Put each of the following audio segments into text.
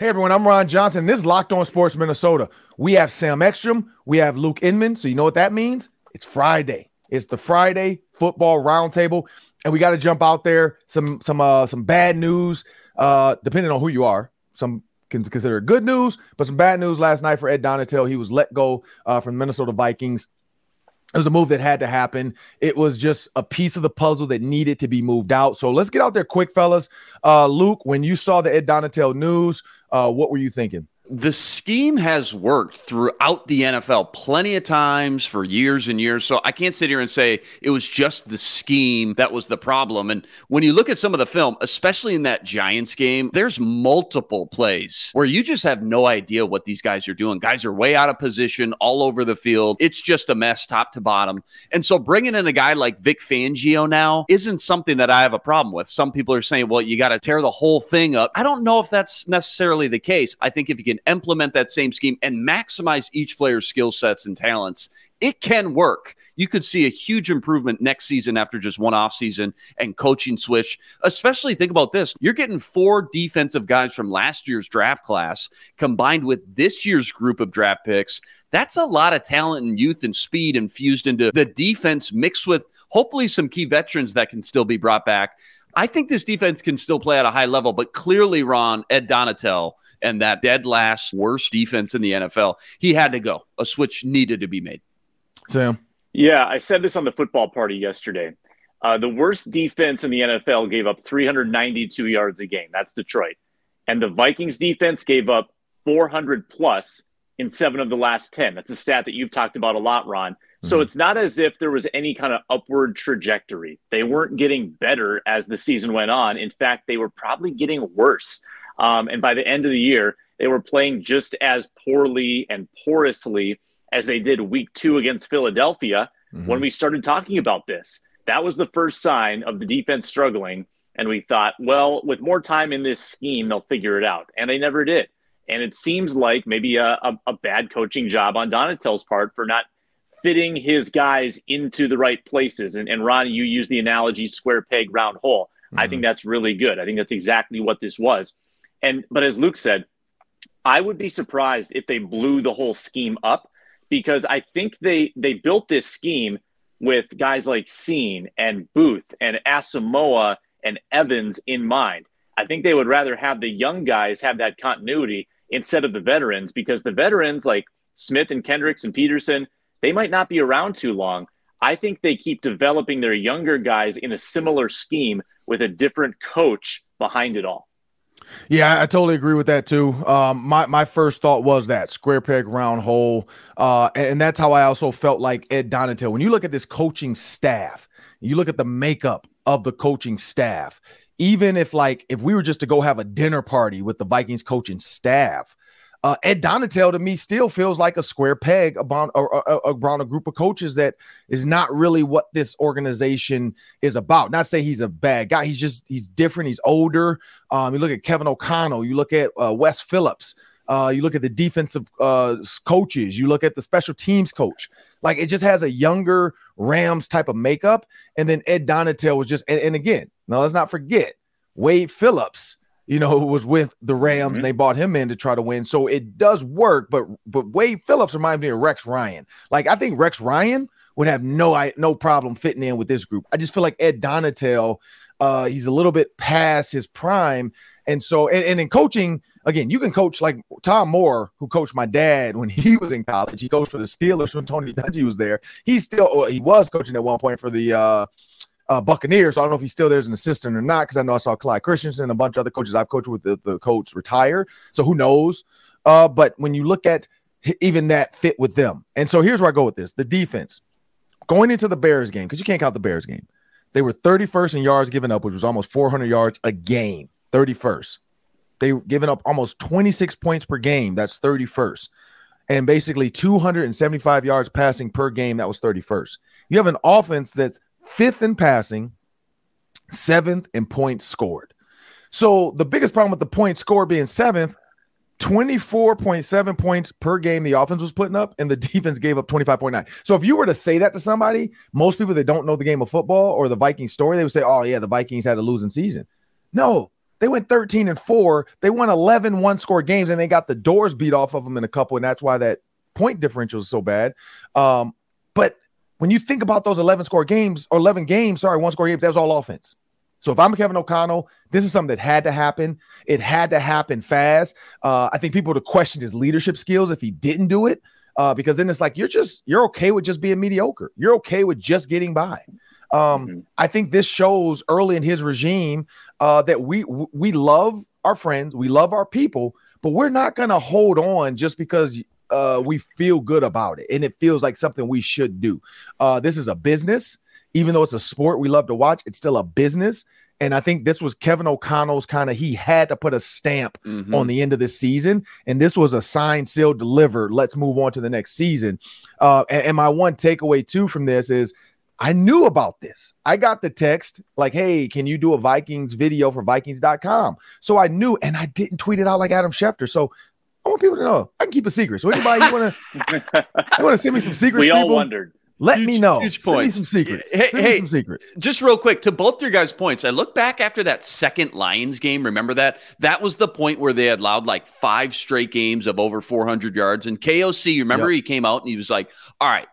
Hey everyone, I'm Ron Johnson. This is Locked On Sports Minnesota. We have Sam Ekstrom, we have Luke Inman. So you know what that means? It's Friday. It's the Friday football roundtable, and we got to jump out there. Some some uh some bad news, uh, depending on who you are. Some can consider good news, but some bad news last night for Ed Donatell. He was let go uh, from Minnesota Vikings. It was a move that had to happen. It was just a piece of the puzzle that needed to be moved out. So let's get out there quick, fellas. Uh, Luke, when you saw the Ed Donatell news, uh, what were you thinking? The scheme has worked throughout the NFL plenty of times for years and years. So I can't sit here and say it was just the scheme that was the problem. And when you look at some of the film, especially in that Giants game, there's multiple plays where you just have no idea what these guys are doing. Guys are way out of position all over the field. It's just a mess top to bottom. And so bringing in a guy like Vic Fangio now isn't something that I have a problem with. Some people are saying, well, you got to tear the whole thing up. I don't know if that's necessarily the case. I think if you can implement that same scheme and maximize each player's skill sets and talents, it can work. You could see a huge improvement next season after just one off season and coaching switch. Especially think about this. You're getting four defensive guys from last year's draft class combined with this year's group of draft picks. That's a lot of talent and youth and speed infused into the defense mixed with hopefully some key veterans that can still be brought back. I think this defense can still play at a high level, but clearly, Ron, Ed Donatell, and that dead last worst defense in the NFL, he had to go. A switch needed to be made. Sam. Yeah, I said this on the football party yesterday. Uh, the worst defense in the NFL gave up 392 yards a game. That's Detroit. And the Vikings defense gave up 400 plus in seven of the last 10. That's a stat that you've talked about a lot, Ron. So mm-hmm. it's not as if there was any kind of upward trajectory. They weren't getting better as the season went on. In fact, they were probably getting worse. Um, and by the end of the year, they were playing just as poorly and porously as they did week two against Philadelphia mm-hmm. when we started talking about this. That was the first sign of the defense struggling. And we thought, well, with more time in this scheme, they'll figure it out. And they never did. And it seems like maybe a, a, a bad coaching job on Donatell's part for not fitting his guys into the right places. And, and Ron, you use the analogy square peg, round hole. Mm-hmm. I think that's really good. I think that's exactly what this was. And but as Luke said, I would be surprised if they blew the whole scheme up because I think they they built this scheme with guys like Cine and Booth and Asamoah and Evans in mind. I think they would rather have the young guys have that continuity instead of the veterans because the veterans like Smith and Kendricks and Peterson, they might not be around too long. I think they keep developing their younger guys in a similar scheme with a different coach behind it all. Yeah, I totally agree with that too. Um, my my first thought was that square peg round hole, uh, and that's how I also felt like Ed Donatell. When you look at this coaching staff, you look at the makeup of the coaching staff. Even if like if we were just to go have a dinner party with the Vikings coaching staff, uh, Ed Donatell to me still feels like a square peg about, around a group of coaches that is not really what this organization is about. Not say he's a bad guy. He's just he's different. He's older. Um, you look at Kevin O'Connell. You look at uh, Wes Phillips. Uh, you look at the defensive uh, coaches. You look at the special teams coach. Like it just has a younger Rams type of makeup. And then Ed Donatell was just and, and again, now let's not forget Wade Phillips you know, who was with the Rams mm-hmm. and they bought him in to try to win. So it does work, but but Wade Phillips reminds me of Rex Ryan. Like I think Rex Ryan would have no I, no problem fitting in with this group. I just feel like Ed Donatell, uh, he's a little bit past his prime. And so, and, and in coaching, again, you can coach like Tom Moore, who coached my dad when he was in college. He coached for the Steelers when Tony Dungy was there. He still, he was coaching at one point for the uh, uh, Buccaneers. I don't know if he's still there as an assistant or not because I know I saw Clyde Christensen and a bunch of other coaches I've coached with the, the coach retire. So who knows? Uh, but when you look at even that fit with them, and so here's where I go with this: the defense going into the Bears game because you can't count the Bears game. They were 31st in yards given up, which was almost 400 yards a game. 31st. They were giving up almost 26 points per game. That's 31st. And basically 275 yards passing per game. That was 31st. You have an offense that's fifth in passing, seventh in points scored. So the biggest problem with the point score being seventh, 24.7 points per game the offense was putting up, and the defense gave up 25.9. So if you were to say that to somebody, most people that don't know the game of football or the Vikings story, they would say, Oh, yeah, the Vikings had a losing season. No, They went 13 and 4. They won 11 one score games and they got the doors beat off of them in a couple. And that's why that point differential is so bad. Um, but when you think about those 11 score games or 11 games, sorry, one score games, that was all offense. So if I'm Kevin O'Connell, this is something that had to happen. It had to happen fast. Uh, I think people would have questioned his leadership skills if he didn't do it, uh, because then it's like you're just you're okay with just being mediocre. You're okay with just getting by. Um, mm-hmm. I think this shows early in his regime uh, that we we love our friends, we love our people, but we're not going to hold on just because uh, we feel good about it and it feels like something we should do. Uh, this is a business, even though it's a sport we love to watch. It's still a business. And I think this was Kevin O'Connell's kind of he had to put a stamp mm-hmm. on the end of the season. And this was a sign, seal, deliver. Let's move on to the next season. Uh, and, and my one takeaway too from this is I knew about this. I got the text like, hey, can you do a Vikings video for Vikings.com? So I knew, and I didn't tweet it out like Adam Schefter. So I want people to know I can keep a secret. So anybody you want to you want to send me some secrets? We all people? wondered. Let huge, me know. Huge Send me some secrets. Hey, Send hey, some secrets. Just real quick to both your guys' points. I look back after that second Lions game. Remember that? That was the point where they had allowed like five straight games of over 400 yards. And KOC, remember, yep. he came out and he was like, "All right,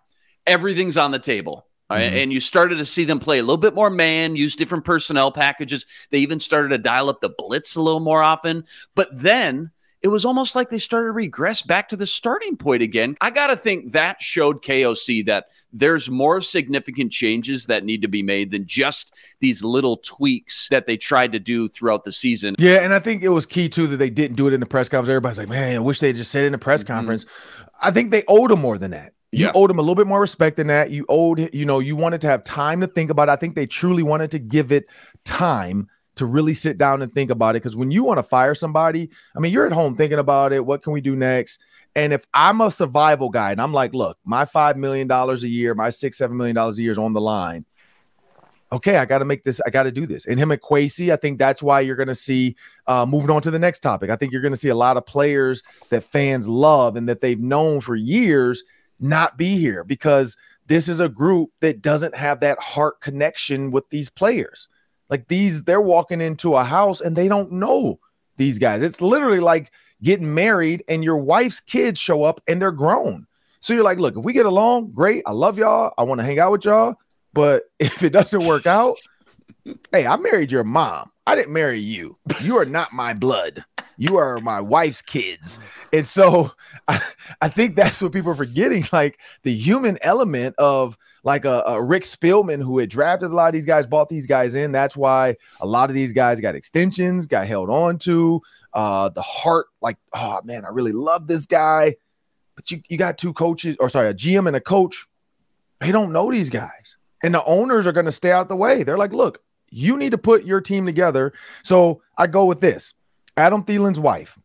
everything's on the table." Mm-hmm. And you started to see them play a little bit more man, use different personnel packages. They even started to dial up the blitz a little more often. But then it was almost like they started to regress back to the starting point again. I got to think that showed KOC that there's more significant changes that need to be made than just these little tweaks that they tried to do throughout the season. Yeah. And I think it was key too that they didn't do it in the press conference. Everybody's like, man, I wish they had just said in the press mm-hmm. conference. I think they owed them more than that. You yeah. owed him a little bit more respect than that. You owed, you know, you wanted to have time to think about it. I think they truly wanted to give it time to really sit down and think about it. Because when you want to fire somebody, I mean, you're at home thinking about it. What can we do next? And if I'm a survival guy and I'm like, look, my $5 million a year, my six, $7 million a year is on the line. Okay, I got to make this. I got to do this. And him and Kwesi, I think that's why you're going to see, uh, moving on to the next topic. I think you're going to see a lot of players that fans love and that they've known for years not be here because this is a group that doesn't have that heart connection with these players. Like these, they're walking into a house and they don't know these guys. It's literally like getting married and your wife's kids show up and they're grown. So you're like, look, if we get along, great. I love y'all. I want to hang out with y'all. But if it doesn't work out, hey, I married your mom. I didn't marry you. You are not my blood you are my wife's kids. And so I, I think that's what people are forgetting like the human element of like a, a, Rick Spielman who had drafted a lot of these guys, bought these guys in. That's why a lot of these guys got extensions, got held on to. Uh, the heart, like, oh man, I really love this guy. But you, you got two coaches, or sorry, a GM and a coach. They don't know these guys. And the owners are going to stay out the way. They're like, look, you need to put your team together. So I go with this. Adam Thielen's wife.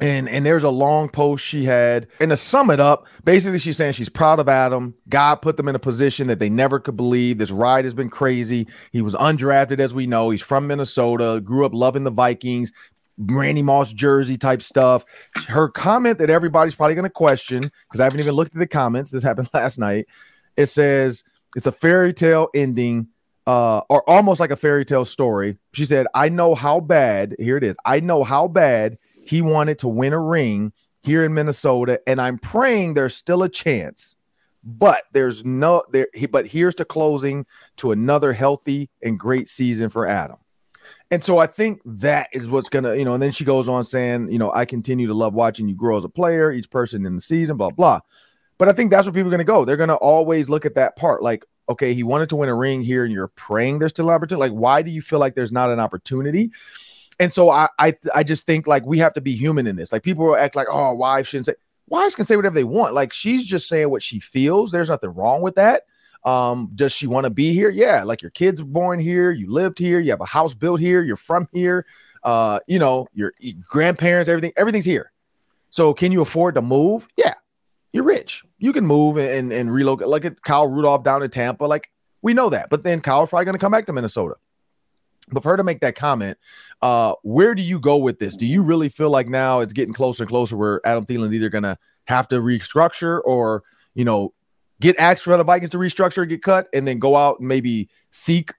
And, and there's a long post she had. And to sum it up, basically she's saying she's proud of Adam. God put them in a position that they never could believe. This ride has been crazy. He was undrafted, as we know. He's from Minnesota, grew up loving the Vikings, Randy Moss jersey type stuff. Her comment that everybody's probably going to question because I haven't even looked at the comments. This happened last night. It says it's a fairy tale ending uh, or almost like a fairy tale story. She said, I know how bad, here it is, I know how bad he wanted to win a ring here in Minnesota, and I'm praying there's still a chance. But there's no there, he, but here's the closing to another healthy and great season for Adam. And so I think that is what's gonna, you know, and then she goes on saying, you know, I continue to love watching you grow as a player, each person in the season, blah, blah. But I think that's where people are gonna go. They're gonna always look at that part. Like, okay, he wanted to win a ring here, and you're praying there's still opportunity. Like, why do you feel like there's not an opportunity? And so I, I, I just think like we have to be human in this. Like people will act like, oh, wives shouldn't say. Wives can say whatever they want. Like she's just saying what she feels. There's nothing wrong with that. Um, does she want to be here? Yeah, like your kids were born here, you lived here, you have a house built here, you're from here. Uh, you know, your grandparents, everything, everything's here. So can you afford to move? Yeah, you're rich. You can move and, and relocate. Like Kyle Rudolph down to Tampa. Like we know that. But then Kyle's probably going to come back to Minnesota. But for her to make that comment, uh, where do you go with this? Do you really feel like now it's getting closer and closer where Adam Thielen's either going to have to restructure or, you know, get asked for the Vikings to restructure, get cut, and then go out and maybe seek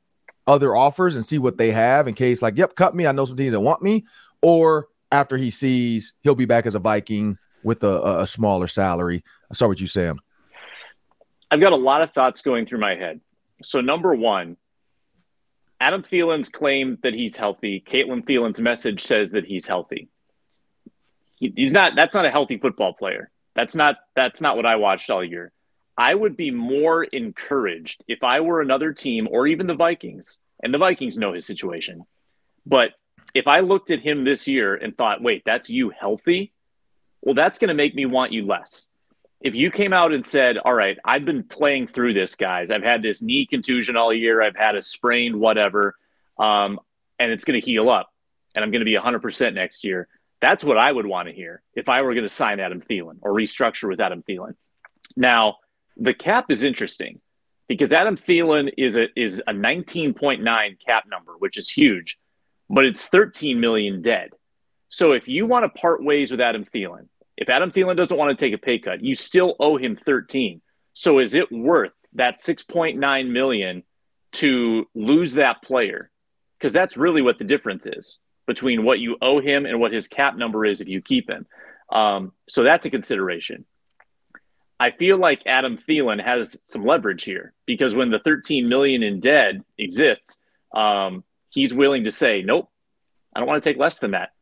other offers and see what they have in case, like, yep, cut me. I know some teams that want me. Or after he sees he'll be back as a Viking with a, a smaller salary. I saw what you, Sam. I've got a lot of thoughts going through my head. So, number one, Adam Thielen's claim that he's healthy. Caitlin Thielen's message says that he's healthy. He, he's not. That's not a healthy football player. That's not. That's not what I watched all year. I would be more encouraged if I were another team or even the Vikings, and the Vikings know his situation. But if I looked at him this year and thought, wait, that's you healthy, well, that's going to make me want you less. If you came out and said, all right, I've been playing through this, guys, I've had this knee contusion all year, I've had a sprain, whatever, um, and it's going to heal up, and I'm going to be 100% next year. That's what I would want to hear if I were going to sign Adam Thielen or restructure with Adam Thielen. Now, the cap is interesting because Adam Thielen is a is a 19.9 cap number, which is huge, but it's 13 million dead. So if you want to part ways with Adam Thielen, if Adam Thielen doesn't want to take a pay cut, you still owe him 13. So is it worth that 6.9 million to lose that player? Because that's really what the difference is between what you owe him and what his cap number is if you keep him. Um, so that's a consideration. I feel like Adam Thielen has some leverage here because when the 13 million in dead exists, um, he's willing to say, "Nope, I don't want to take less than that.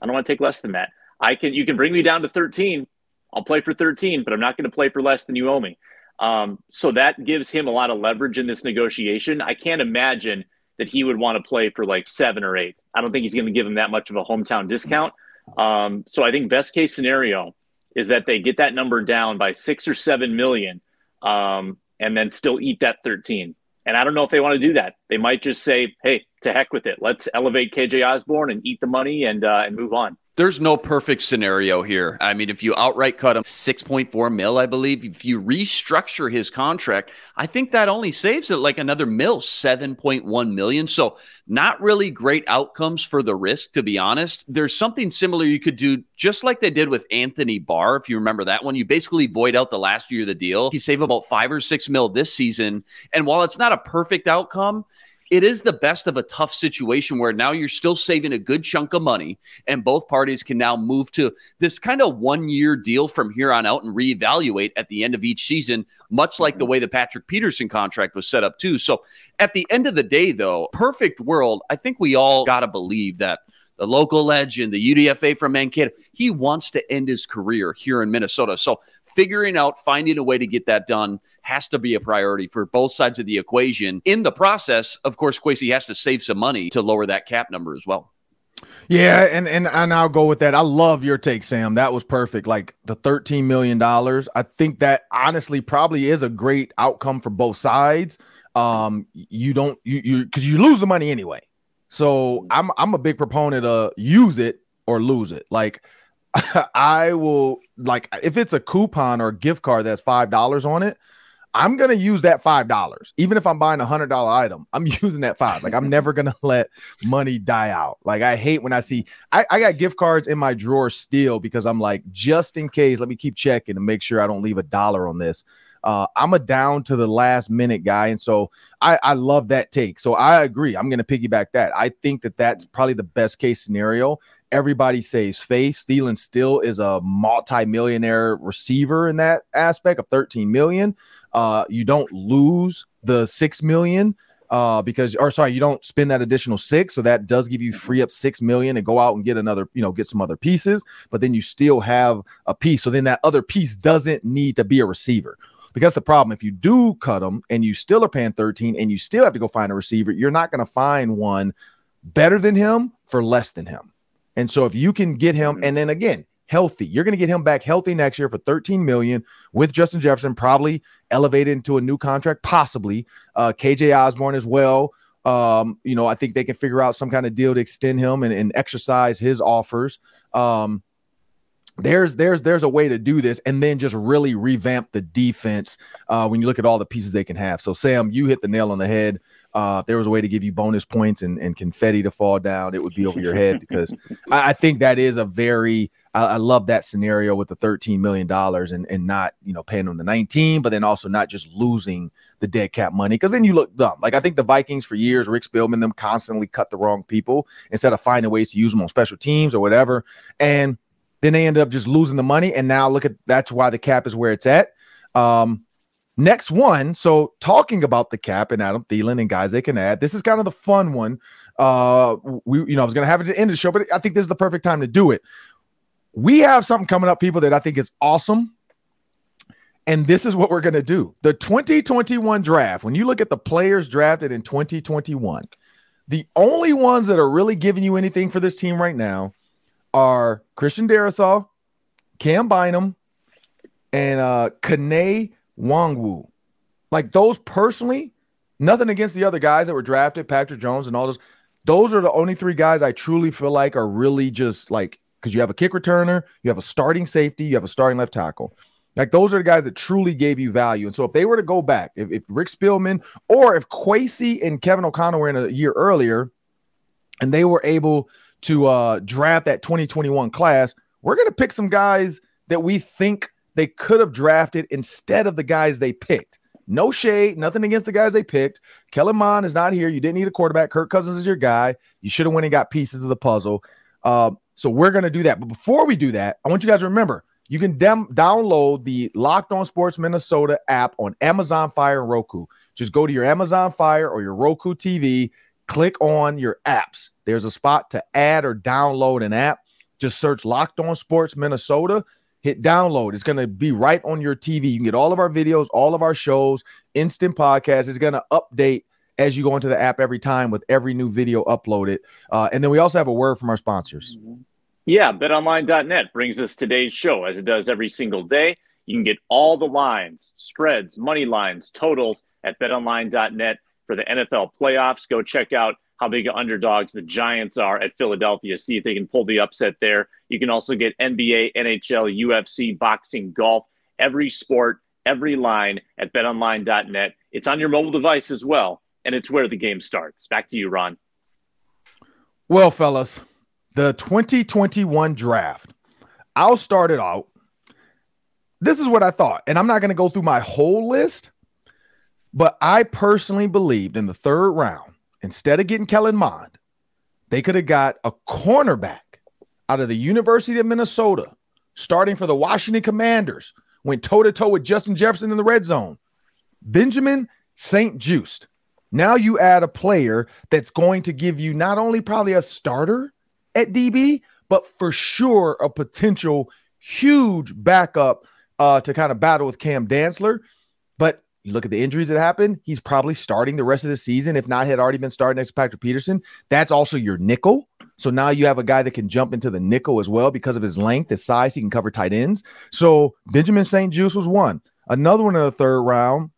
I don't want to take less than that. I can. You can bring me down to 13. I'll play for 13, but I'm not going to play for less than you owe me." Um, so that gives him a lot of leverage in this negotiation. I can't imagine that he would want to play for like seven or eight. I don't think he's going to give him that much of a hometown discount. Um, so I think best case scenario is that they get that number down by six or seven million, um, and then still eat that 13. And I don't know if they want to do that. They might just say, "Hey, to heck with it. Let's elevate KJ Osborn and eat the money and uh, and move on." There's no perfect scenario here. I mean, if you outright cut him 6.4 mil, I believe, if you restructure his contract, I think that only saves it like another mil, 7.1 million. So, not really great outcomes for the risk, to be honest. There's something similar you could do, just like they did with Anthony Barr. If you remember that one, you basically void out the last year of the deal. He saved about five or six mil this season. And while it's not a perfect outcome, it is the best of a tough situation where now you're still saving a good chunk of money and both parties can now move to this kind of one year deal from here on out and reevaluate at the end of each season, much like the mm-hmm. way the Patrick Peterson contract was set up too. So at the end of the day, though, perfect world, I think we all got to believe that the local legend, the UDFA from Mankato. He wants to end his career here in Minnesota. So figuring out, finding a way to get that done has to be a priority for both sides of the equation. In the process, of course, Kwesi has to save some money to lower that cap number as well. Yeah, and and and I'll go with that. I love your take, Sam. That was perfect. Like the 13 million dollars. I think that honestly probably is a great outcome for both sides. Um, you don't you you because you lose the money anyway. So I'm I'm a big proponent of use it or lose it. Like I will like if it's a coupon or a gift card that's five dollars on it, I'm gonna use that five dollars. Even if I'm buying a hundred dollar item, I'm using that five. Like I'm never gonna let money die out. Like I hate when I see I, I got gift cards in my drawer still because I'm like, just in case, let me keep checking and make sure I don't leave a dollar on this. Uh, I'm a down to the last minute guy, and so I, I love that take. So I agree. I'm going to piggyback that. I think that that's probably the best case scenario. Everybody saves face. Thielen still is a multi-millionaire receiver in that aspect of 13 million. Uh, you don't lose the six million uh, because, or sorry, you don't spend that additional six, so that does give you free up six million and go out and get another, you know, get some other pieces. But then you still have a piece, so then that other piece doesn't need to be a receiver. Because the problem, if you do cut them and you still are paying 13 and you still have to go find a receiver, you're not going to find one better than him for less than him. And so if you can get him, mm-hmm. and then again, healthy, you're going to get him back healthy next year for 13 million with Justin Jefferson, probably elevated into a new contract, possibly uh, KJ Osborn as well. Um, you know, I think they can figure out some kind of deal to extend him and, and exercise his offers. Um, there's there's there's a way to do this and then just really revamp the defense uh, when you look at all the pieces they can have. So Sam, you hit the nail on the head. Uh, if there was a way to give you bonus points and, and confetti to fall down, it would be over your head because I, I, think that is a very I, I, love that scenario with the $13 million and, and and not you know paying them the 19, but then also not just losing the dead cap money because then you look dumb. Like I think the Vikings for years, Rick Spielman, them constantly cut the wrong people instead of finding ways to use them on special teams or whatever. And then they end up just losing the money. And now look at that's why the cap is where it's at. Um, next one. So talking about the cap and Adam Thielen and guys they can add. This is kind of the fun one. Uh, we you know I was gonna have it at the end of the show, but I think this is the perfect time to do it. We have something coming up, people, that I think is awesome. And this is what we're going to do. The 2021 draft, when you look at the players drafted in 2021, the only ones that are really giving you anything for this team right now are Christian Darrisaw, Cam Bynum, and uh Kane Nwangwu. Like those personally, nothing against the other guys that were drafted, Patrick Jones and all those. Those are the only three guys I truly feel like are really just like because you have a kick returner, you have a starting safety, you have a starting left tackle. Like those are the guys that truly gave you value. And so if they were to go back, if, if Rick Spielman or if Kwesi and Kevin O'Connell were in a year earlier and they were able to uh, draft that 2021 class, we're going to pick some guys that we think they could have drafted instead of the guys they picked. No shade, nothing against the guys they picked. Kellen Mond is not here. You didn't need a quarterback. Kirk Cousins is your guy. You should have went and got pieces of the puzzle. Uh, so we're going to do that. But before we do that, I want you guys to remember you can dem- download the Locked On Sports Minnesota app on Amazon Fire and Roku. Just go to your Amazon Fire or your Roku TV, click on your apps. There's a spot to add or download an app. Just search Locked On Sports Minnesota. Hit download. It's going to be right on your TV. You can get all of our videos, all of our shows, instant podcasts. It's going to update as you go into the app every time with every new video uploaded. Uh, and then we also have a word from our sponsors. Yeah, betonline.net brings us today's show as it does every single day. You can get all the lines, spreads, money lines, totals at betonline.net for the NFL playoffs. Go check out how big underdogs the Giants are at Philadelphia. See if they can pull the upset there. You can also get NBA, NHL, UFC, boxing, golf, every sport, every line at betonline.net. It's on your mobile device as well, and it's where the game starts. Back to you, Ron. Well, fellas, the 2021 draft. I'll start it out. This is what I thought, and I'm not going to go through my whole list, but I personally believed in the third round instead of getting Kellen Mond, they could have got a cornerback out of the University of Minnesota, starting for the Washington Commanders, went toe to toe with Justin Jefferson in the red zone. Benjamin St-Juste. Now you add a player that's going to give you not only probably a starter at DB, but for sure a potential huge backup uh, to kind of battle with Cam Dantzler. But you look at the injuries that happened, he's probably starting the rest of the season. If not, had already been starting next to Patrick Peterson. That's also your nickel. So now you have a guy that can jump into the nickel as well because of his length, his size. He can cover tight ends. So Benjamin St-Juste was one. Another one in the third round.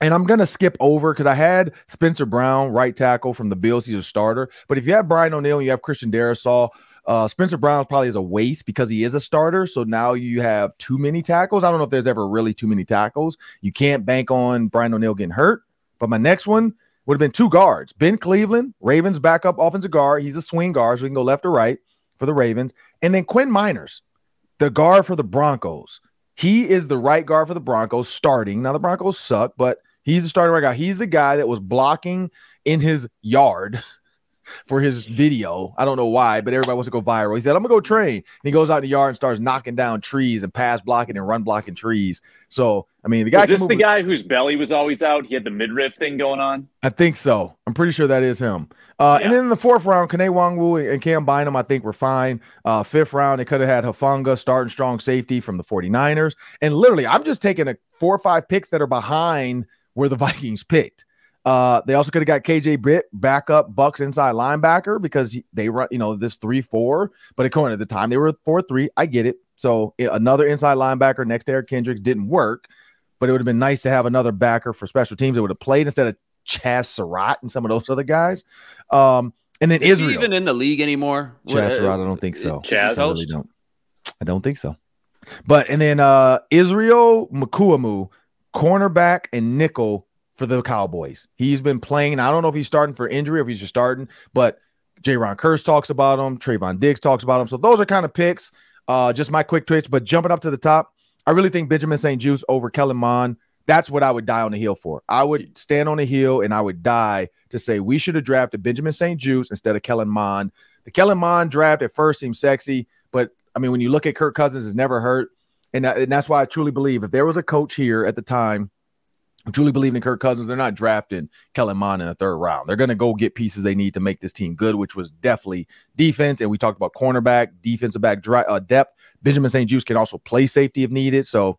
And I'm to skip over because I had Spencer Brown, right tackle from the Bills. He's a starter. But if you have Brian O'Neill and you have Christian Darrisaw, uh, Spencer Brown probably is a waste because he is a starter. So now you have too many tackles. I don't know if there's ever really too many tackles. You can't bank on Brian O'Neill getting hurt. But my next one would have been two guards. Ben Cleveland, Ravens backup offensive guard. He's a swing guard, so we can go left or right for the Ravens. And then Quinn Meinerz, the guard for the Broncos. He is the right guard for the Broncos starting. Now the Broncos suck, but he's the starting right guy. He's the guy that was blocking in his yard for his video. I don't know why, but everybody wants to go viral. He said, I'm gonna go train. And he goes out in the yard and starts knocking down trees and pass blocking and run blocking trees. So I mean the guy Is this the guy whose belly was always out? He had the midriff thing going on. I think so. I'm pretty sure that is him. Uh, yeah. and then in the fourth round, Kane Nwangwu and Cam Bynum, I think were fine. Uh, fifth round, they could have had Hufanga starting strong safety from the 49ers. And literally, I'm just taking a four or five picks that are behind where the Vikings picked. Uh, they also could have got KJ Britt backup Bucks inside linebacker because they run, you know, this three four. But according to the time, they were four three. I get it. So another inside linebacker next to Eric Kendricks didn't work, but it would have been nice to have another backer for special teams that would have played instead of Chazz Surratt and some of those other guys. Um, and then Is Israel even in the league anymore. Chazz Surratt, I don't think so. Chazz, really don't. I don't think so. But and then uh Israel Mukuamu, cornerback and nickel for the Cowboys. He's been playing. I don't know if he's starting for injury or if he's just starting, but Jayron Kearse talks about him. Trevon Diggs talks about him. So those are kind of picks. Uh, just my quick twitch. But jumping up to the top, I really think Benjamin St-Juste over Kellen Mond. That's what I would die on the hill for. I would stand on the hill and I would die to say we should have drafted Benjamin St-Juste instead of Kellen Mond. The Kellen Mond draft at first seemed sexy, but I mean, when you look at Kirk Cousins, it's never hurt. And, that, and that's why I truly believe if there was a coach here at the time truly believed in Kirk Cousins, they're not drafting Kellen Mond in the third round. They're going to go get pieces they need to make this team good, which was definitely defense. And we talked about cornerback, defensive back dry, uh, depth. Benjamin St-Juste can also play safety if needed. So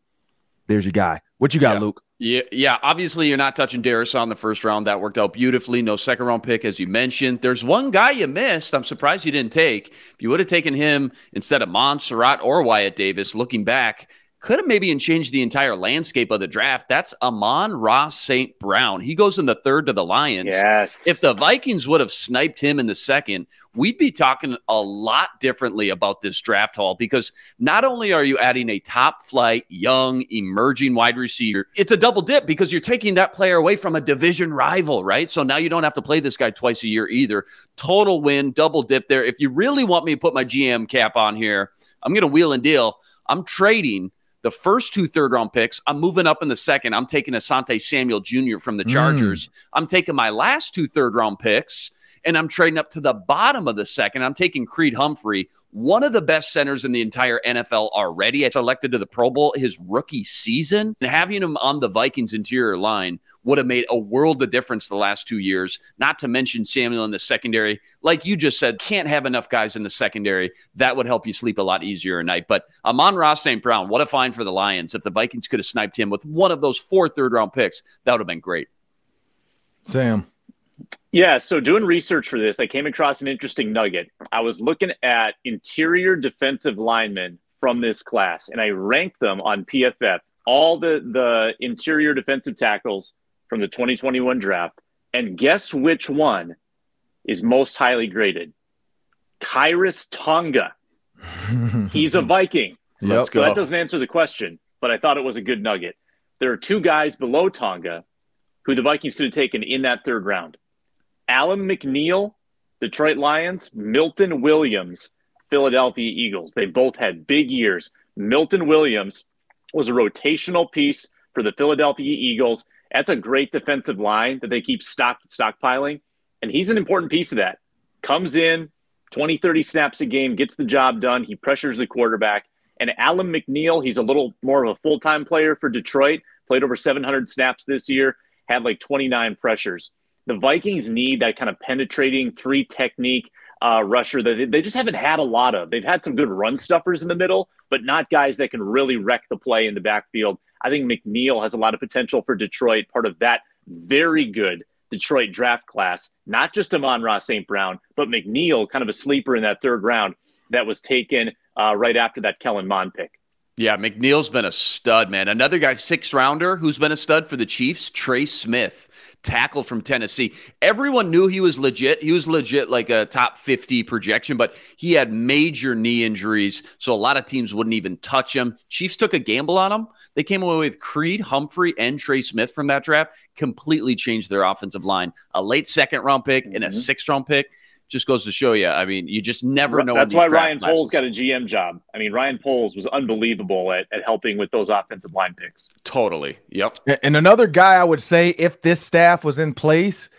there's your guy. What you got, yeah. Luke? Yeah, yeah. Obviously, you're not touching Darrisaw the first round. That worked out beautifully. No second round pick, as you mentioned. There's one guy you missed. I'm surprised you didn't take. If you would have taken him instead of Montserrat or Wyatt Davis, looking back, could have maybe changed the entire landscape of the draft. That's Amon-Ra St. Brown. He goes in the third to the Lions. Yes. If the Vikings would have sniped him in the second, we'd be talking a lot differently about this draft haul because not only are you adding a top flight, young, emerging wide receiver, it's a double dip because you're taking that player away from a division rival, right? So now you don't have to play this guy twice a year either. Total win, double dip there. If you really want me to put my GM cap on here, I'm going to wheel and deal. I'm trading the first two third round picks. I'm moving up in the second. I'm taking Asante Samuel Jr. from the Chargers. Mm. I'm taking my last two third round picks and I'm trading up to the bottom of the second. I'm taking Creed Humphrey, one of the best centers in the entire NFL already. It's elected to the Pro Bowl his rookie season. And having him on the Vikings interior line would have made a world of difference the last two years. Not to mention Samuel in the secondary. Like you just said, can't have enough guys in the secondary. That would help you sleep a lot easier at night. But Amon-Ra St. Brown, what a find for the Lions. If the Vikings could have sniped him with one of those four third round picks, that would have been great. Sam. Yeah, so doing research for this, I came across an interesting nugget. I was looking at interior defensive linemen from this class, and I ranked them on PFF, all the, the interior defensive tackles from the 2021 draft. And guess which one is most highly graded? Khyiris Tonga. He's a Viking. Yep. So that doesn't answer the question, but I thought it was a good nugget. There are two guys below Tonga who the Vikings could have taken in that third round. Alim McNeil, Detroit Lions, Milton Williams, Philadelphia Eagles. They both had big years. Milton Williams was a rotational piece for the Philadelphia Eagles. That's a great defensive line that they keep stock, stockpiling. And he's an important piece of that. Comes in, 20, 30 snaps a game, gets the job done. He pressures the quarterback. And Alim McNeil, he's a little more of a full time player for Detroit, played over 700 snaps this year, had like 29 pressures the Vikings need that kind of penetrating three technique uh, rusher that they just haven't had a lot of. They've had some good run stuffers in the middle, but not guys that can really wreck the play in the backfield. I think McNeil has a lot of potential for Detroit, part of that very good Detroit draft class. Not just Amon-Ra St. Brown, but McNeil, kind of a sleeper in that third round that was taken uh, right after that Kellen Mond pick. Yeah, McNeil's been a stud, man. Another guy, six rounder, who's been a stud for the Chiefs, Trey Smith tackle from Tennessee. Everyone knew he was legit. He was legit like a top 50 projection, but he had major knee injuries. So a lot of teams wouldn't even touch him. Chiefs took a gamble on him. They came away with Creed, Humphrey, and Trey Smith from that draft, completely changed their offensive line. A late second round pick mm-hmm. and a mm-hmm. sixth round pick just goes to show you. I mean, you just never know. That's why Ryan classes. Poles got a GM job. I mean, Ryan Poles was unbelievable at, at helping with those offensive line picks. Totally. Yep. And another guy I would say, if this staff was in place,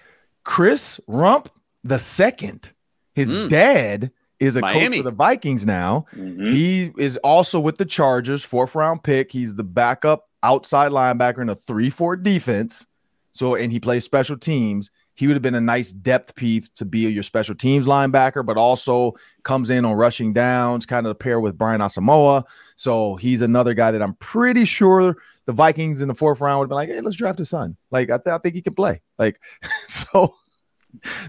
Chris Rumph the second, his mm. dad is a Miami. coach for the Vikings now. Mm-hmm. He is also with the Chargers, fourth round pick. He's the backup outside linebacker in a 3 4 defense. So, and he plays special teams he would have been a nice depth piece to be your special teams linebacker, but also comes in on rushing downs, kind of a pair with Brian Asamoah. So he's another guy that I'm pretty sure the Vikings in the fourth round would be like, hey, let's draft his son. Like, I, th- I think he can play. Like, so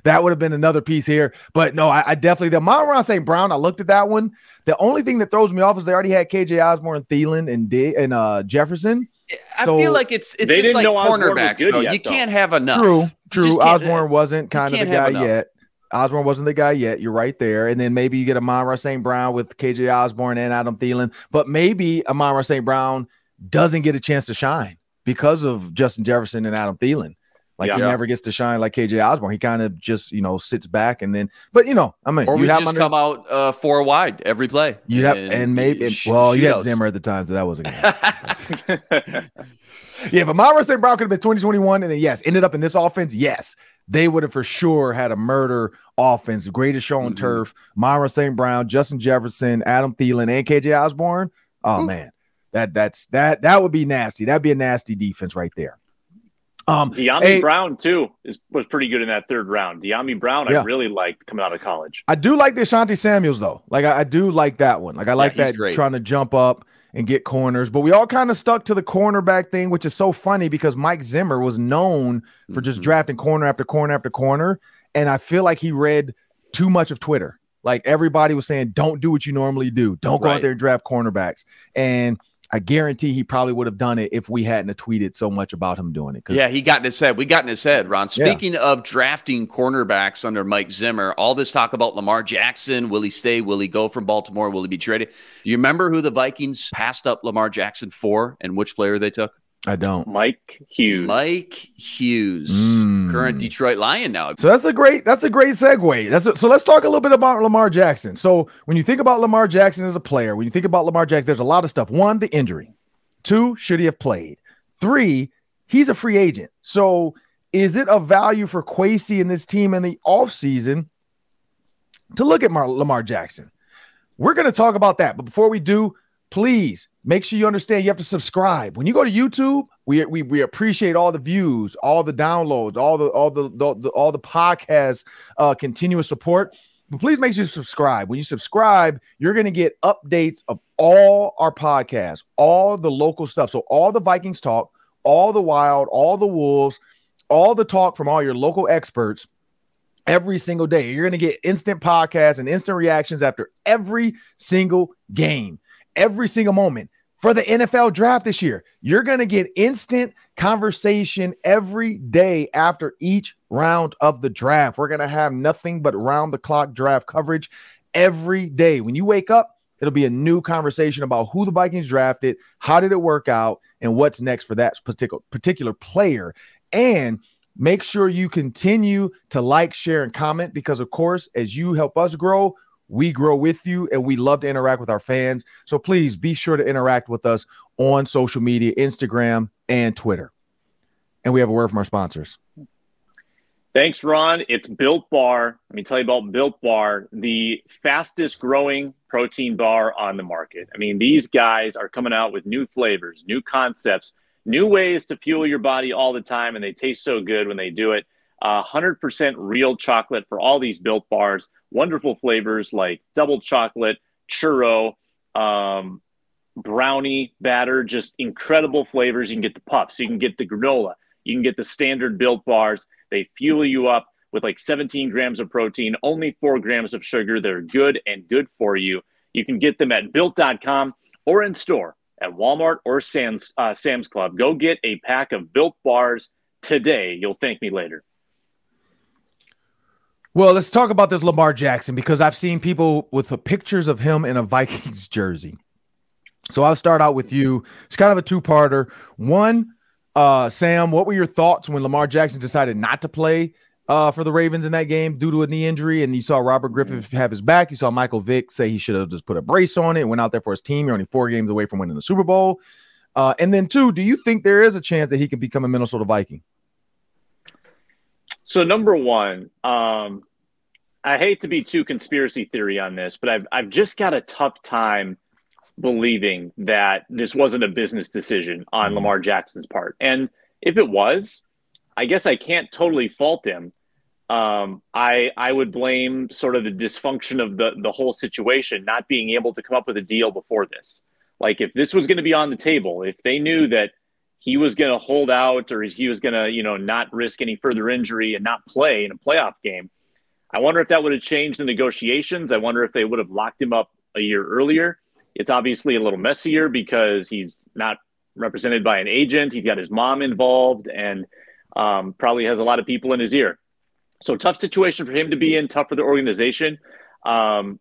that would have been another piece here. But no, I, I definitely the Amon-Ra St. Brown. I looked at that one. The only thing that throws me off is they already had KJ Osborn, Thielen, and D- and uh, Jefferson. I so feel like it's it's just like cornerbacks. Though. Yet, you though. can't have enough. True, true. Osborn wasn't kind of the guy yet. Osborn wasn't the guy yet. You're right there. And then maybe you get Amon St. Brown with KJ Osborn and Adam Thielen. But maybe Amon-Ra St. Brown doesn't get a chance to shine because of Justin Jefferson and Adam Thielen. Like yeah, he never gets to shine like KJ Osborn. He kind of just you know sits back and then, but you know, I mean, or we just under, come out uh, four wide every play. You have and, and maybe sh- well, you had Zimmer at the time, so that wasn't. yeah, if Amon St. Brown could have been 2021, and then yes, ended up in this offense, yes, they would have for sure had a murder offense, greatest show on mm-hmm. turf. Myra St. Brown, Justin Jefferson, Adam Thielen, and KJ Osborn. Oh Ooh. man, that that's that that would be nasty. That'd be a nasty defense right there. Um, Dyami Brown too is was pretty good in that third round. Dyami Brown, yeah. I really liked coming out of college. I do like the Asante Samuels though. Like I, I, do like that one. Like I like yeah, that great. trying to jump up and get corners. But we all kind of stuck to the cornerback thing, which is so funny because Mike Zimmer was known for just mm-hmm. drafting corner after corner after corner, and I feel like he read too much of Twitter. Like everybody was saying, "Don't do what you normally do. Don't go right. out there and draft cornerbacks." And I guarantee he probably would have done it if we hadn't tweeted so much about him doing it. Yeah, he got in his head. We got in his head, Ron. Speaking yeah. of drafting cornerbacks under Mike Zimmer, all this talk about Lamar Jackson, will he stay? Will he go from Baltimore? Will he be traded? Do you remember who the Vikings passed up Lamar Jackson for and which player they took? I don't. Mike Hughes. Mike Hughes, mm. current Detroit Lion now. So that's a great that's a great segue. That's a, so let's talk a little bit about Lamar Jackson. So when you think about Lamar Jackson as a player, when you think about Lamar Jackson, there's a lot of stuff. One, the injury. Two, should he have played? Three, he's a free agent. So is it a value for Kwesi and this team in the offseason to look at Mar- Lamar Jackson? We're going to talk about that. But before we do, please make sure you understand you have to subscribe. When you go to YouTube, we we, we appreciate all the views, all the downloads, all the all the, the, the all the podcast uh, continuous support. But please make sure you subscribe. When you subscribe, you're going to get updates of all our podcasts, all the local stuff. So all the Vikings talk, all the Wild, all the Wolves, all the talk from all your local experts every single day. You're going to get instant podcasts and instant reactions after every single game every single moment for the NFL draft this year. You're going to get instant conversation every day after each round of the draft. We're going to have nothing but round the clock draft coverage every day. When you wake up, it'll be a new conversation about who the Vikings drafted, how did it work out, and what's next for that particular particular player. And make sure you continue to like, share, and comment because, of course, as you help us grow, we grow with you and we love to interact with our fans. So please be sure to interact with us on social media, Instagram and Twitter. And we have a word from our sponsors. Thanks, Ron. It's Built Bar. Let me tell you about Built Bar, the fastest growing protein bar on the market. I mean, these guys are coming out with new flavors, new concepts, new ways to fuel your body all the time, and they taste so good when they do it uh, 100% real chocolate for all these built bars. Wonderful flavors like double chocolate, churro, um, brownie batter, just incredible flavors. You can get the puffs, you can get the granola, you can get the standard built bars. They fuel you up with like 17 grams of protein, only four grams of sugar. They're good and good for you. You can get them at built.com or in store at Walmart or Sam's, uh, Sam's Club. Go get a pack of built bars today. You'll thank me later. Well, let's talk about this Lamar Jackson because I've seen people with pictures of him in a Vikings jersey. So I'll start out with you. It's kind of a two-parter. One, uh, Sam, what were your thoughts when Lamar Jackson decided not to play uh, for the Ravens in that game due to a knee injury? And you saw Robert Griffin mm. have his back. You saw Michael Vick say he should have just put a brace on it, went out there for his team. You're only four games away from winning the Super Bowl. Uh, and then two, do you think there is a chance that he can become a Minnesota Viking? So number one, um, I hate to be too conspiracy theory on this, but I've I've just got a tough time believing that this wasn't a business decision on mm-hmm. Lamar Jackson's part. And if it was, I guess I can't totally fault him. Um, I I would blame sort of the dysfunction of the the whole situation, not being able to come up with a deal before this. Like if this was going to be on the table, if they knew that he was going to hold out or he was going to, you know, not risk any further injury and not play in a playoff game, I wonder if that would have changed the negotiations. I wonder if they would have locked him up a year earlier. It's obviously a little messier because he's not represented by an agent. He's got his mom involved and um, probably has a lot of people in his ear. So tough situation for him to be in, tough for the organization. Um,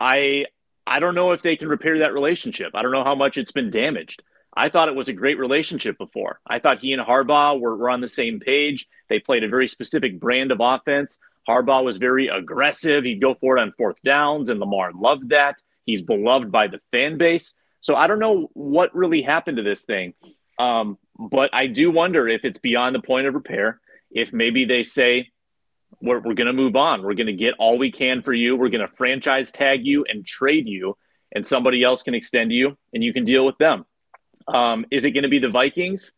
I I don't know if they can repair that relationship. I don't know how much it's been damaged. I thought it was a great relationship before. I thought he and Harbaugh were, were on the same page. They played a very specific brand of offense. Harbaugh was very aggressive. He'd go for it on fourth downs, and Lamar loved that. He's beloved by the fan base. So I don't know what really happened to this thing. Um, but I do wonder if it's beyond the point of repair. If maybe they say, we're, we're going to move on. We're going to get all we can for you. We're going to franchise tag you and trade you, and somebody else can extend you and you can deal with them. Um, is it going to be the Vikings?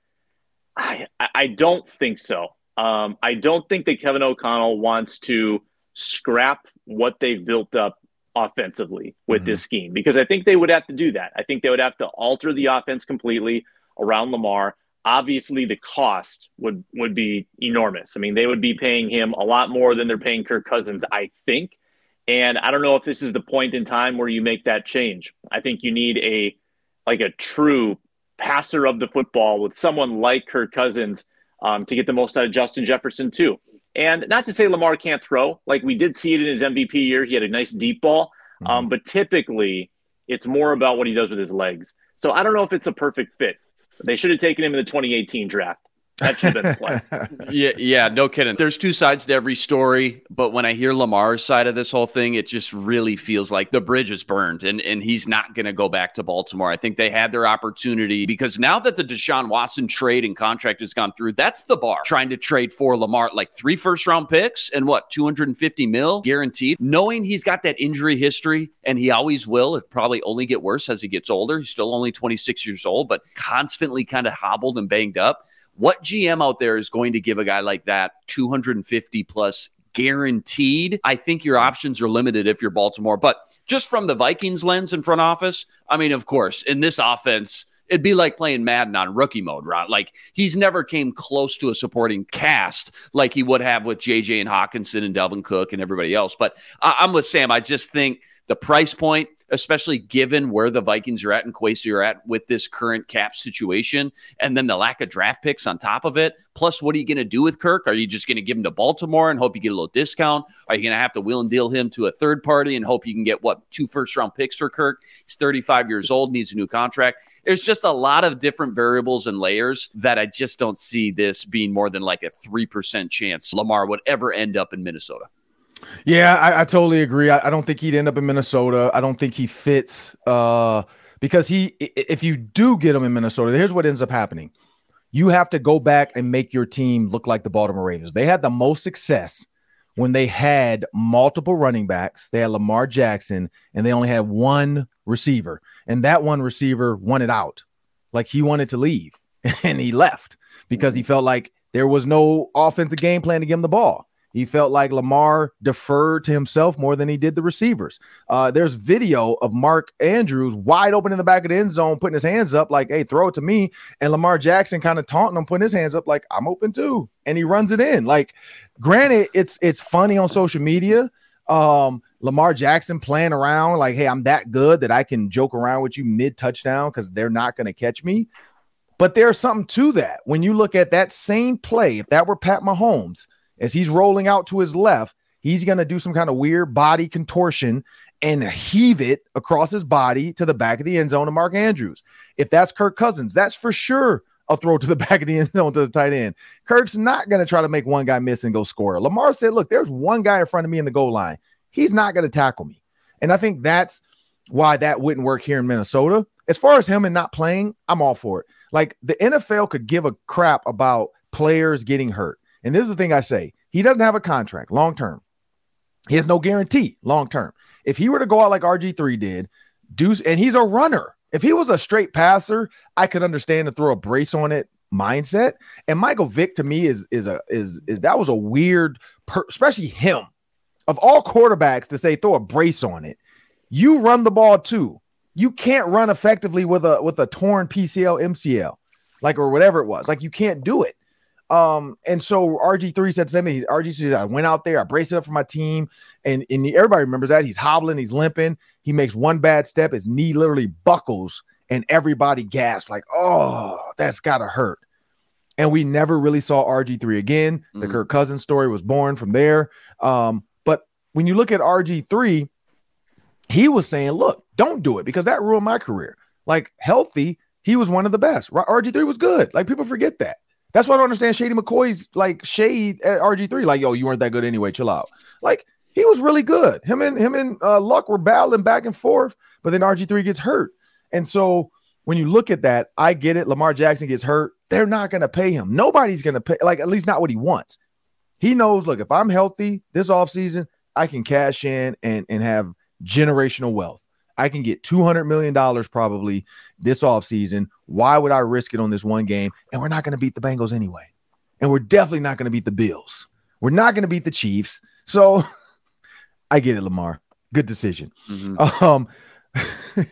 I, I don't think so. Um, I don't think that Kevin O'Connell wants to scrap what they've built up offensively with mm-hmm. this scheme because I think they would have to do that. I think they would have to alter the offense completely around Lamar. Obviously, the cost would would be enormous. I mean, they would be paying him a lot more than they're paying Kirk Cousins, I think. And I don't know if this is the point in time where you make that change. I think you need a like a true passer of the football with someone like Kirk Cousins um, to get the most out of Justin Jefferson too. And not to say Lamar can't throw, like we did see it in his MVP year. He had a nice deep ball, mm-hmm. um, but typically it's more about what he does with his legs. So I don't know if it's a perfect fit. They should have taken him in the 2018 draft. That should have been the yeah, yeah, no kidding. There's two sides to every story, but when I hear Lamar's side of this whole thing, it just really feels like the bridge is burned and, and he's not going to go back to Baltimore. I think they had their opportunity because now that the Deshaun Watson trade and contract has gone through, that's the bar. Trying to trade for Lamar like three first round picks and what, 250 mil guaranteed, knowing he's got that injury history and he always will. It probably only get worse as he gets older. He's still only 26 years old, but constantly kind of hobbled and banged up. What GM out there is going to give a guy like that 250 plus guaranteed. I think your options are limited if you're Baltimore. But just from the Vikings lens in front office, I mean, of course, in this offense, it'd be like playing Madden on rookie mode, right? Like he's never came close to a supporting cast like he would have with JJ and Hockenson and Dalvin Cook and everybody else. But I'm with Sam. I just think the price point, especially given where the Vikings are at and Kwesi are at with this current cap situation, and then the lack of draft picks on top of it. Plus, what are you going to do with Kirk? Are you just going to give him to Baltimore and hope you get a little discount? Are you going to have to wheel and deal him to a third party and hope you can get what two first round picks for Kirk? He's 35 years old, needs a new contract. There's just a lot of different variables and layers that I just don't see this being more than like a 3% chance Lamar would ever end up in Minnesota. Yeah, I, I totally agree. I, I, don't think he'd end up in Minnesota. I don't think he fits uh, because he, if you do get him in Minnesota, here's what ends up happening. You have to go back and make your team look like the Baltimore Ravens. They had the most success when they had multiple running backs. They had Lamar Jackson and they only had one receiver. And that one receiver wanted out. Like he wanted to leave and he left because he felt like there was no offensive game plan to give him the ball. He felt like Lamar deferred to himself more than he did the receivers. Uh, there's video of Mark Andrews wide open in the back of the end zone, putting his hands up like, "Hey, throw it to me," and Lamar Jackson kind of taunting him, putting his hands up like, "I'm open too," and he runs it in. Like, granted, it's it's funny on social media. Um, Lamar Jackson playing around like, "Hey, I'm that good that I can joke around with you mid touchdown because they're not going to catch me." But there's something to that. When you look at that same play, if that were Pat Mahomes as he's rolling out to his left, he's going to do some kind of weird body contortion and heave it across his body to the back of the end zone to Mark Andrews. If that's Kirk Cousins, that's for sure a throw to the back of the end zone to the tight end. Kirk's not going to try to make one guy miss and go score. Lamar said, Look, there's one guy in front of me in the goal line. He's not going to tackle me. And I think that's why that wouldn't work here in Minnesota. As far as him and not playing, I'm all for it. Like the NFL could give a crap about players getting hurt. And this is the thing I say he doesn't have a contract long term. He has no guarantee long term. If he were to go out like RG3 did, do and he's a runner. If he was a straight passer, I could understand to throw a brace on it mindset. And Michael Vick to me is is a is is that was a weird, per, especially him of all quarterbacks to say throw a brace on it. You run the ball too. You can't run effectively with a with a torn PCL, MCL, like or whatever it was. Like you can't do it. Um, and so RG3 said to me, RG said, I went out there, I braced it up for my team, and, and everybody remembers that he's hobbling, he's limping, he makes one bad step, his knee literally buckles, and everybody gasps, like, oh, that's gotta hurt. And we never really saw RG3 again. Mm-hmm. The Kirk Cousins story was born from there. Um, but when you look at RG3, he was saying, look, don't do it because that ruined my career. Like healthy, he was one of the best. RG3 was good. Like people forget that. That's why I don't understand Shady McCoy's like shade at RG3. Like, yo, you weren't that good anyway. Chill out. Like he was really good. Him and him and uh, Luck were battling back and forth, but then RG3 gets hurt. And so when you look at that, I get it. Lamar Jackson gets hurt. They're not going to pay him. Nobody's going to pay, like, at least not what he wants. He knows, look, if I'm healthy this offseason, I can cash in and, and have generational wealth. I can get $200 million probably this offseason. Why would I risk it on this one game? And we're not going to beat the Bengals anyway. And we're definitely not going to beat the Bills. We're not going to beat the Chiefs. So I get it, Lamar. Good decision. Mm-hmm. Um,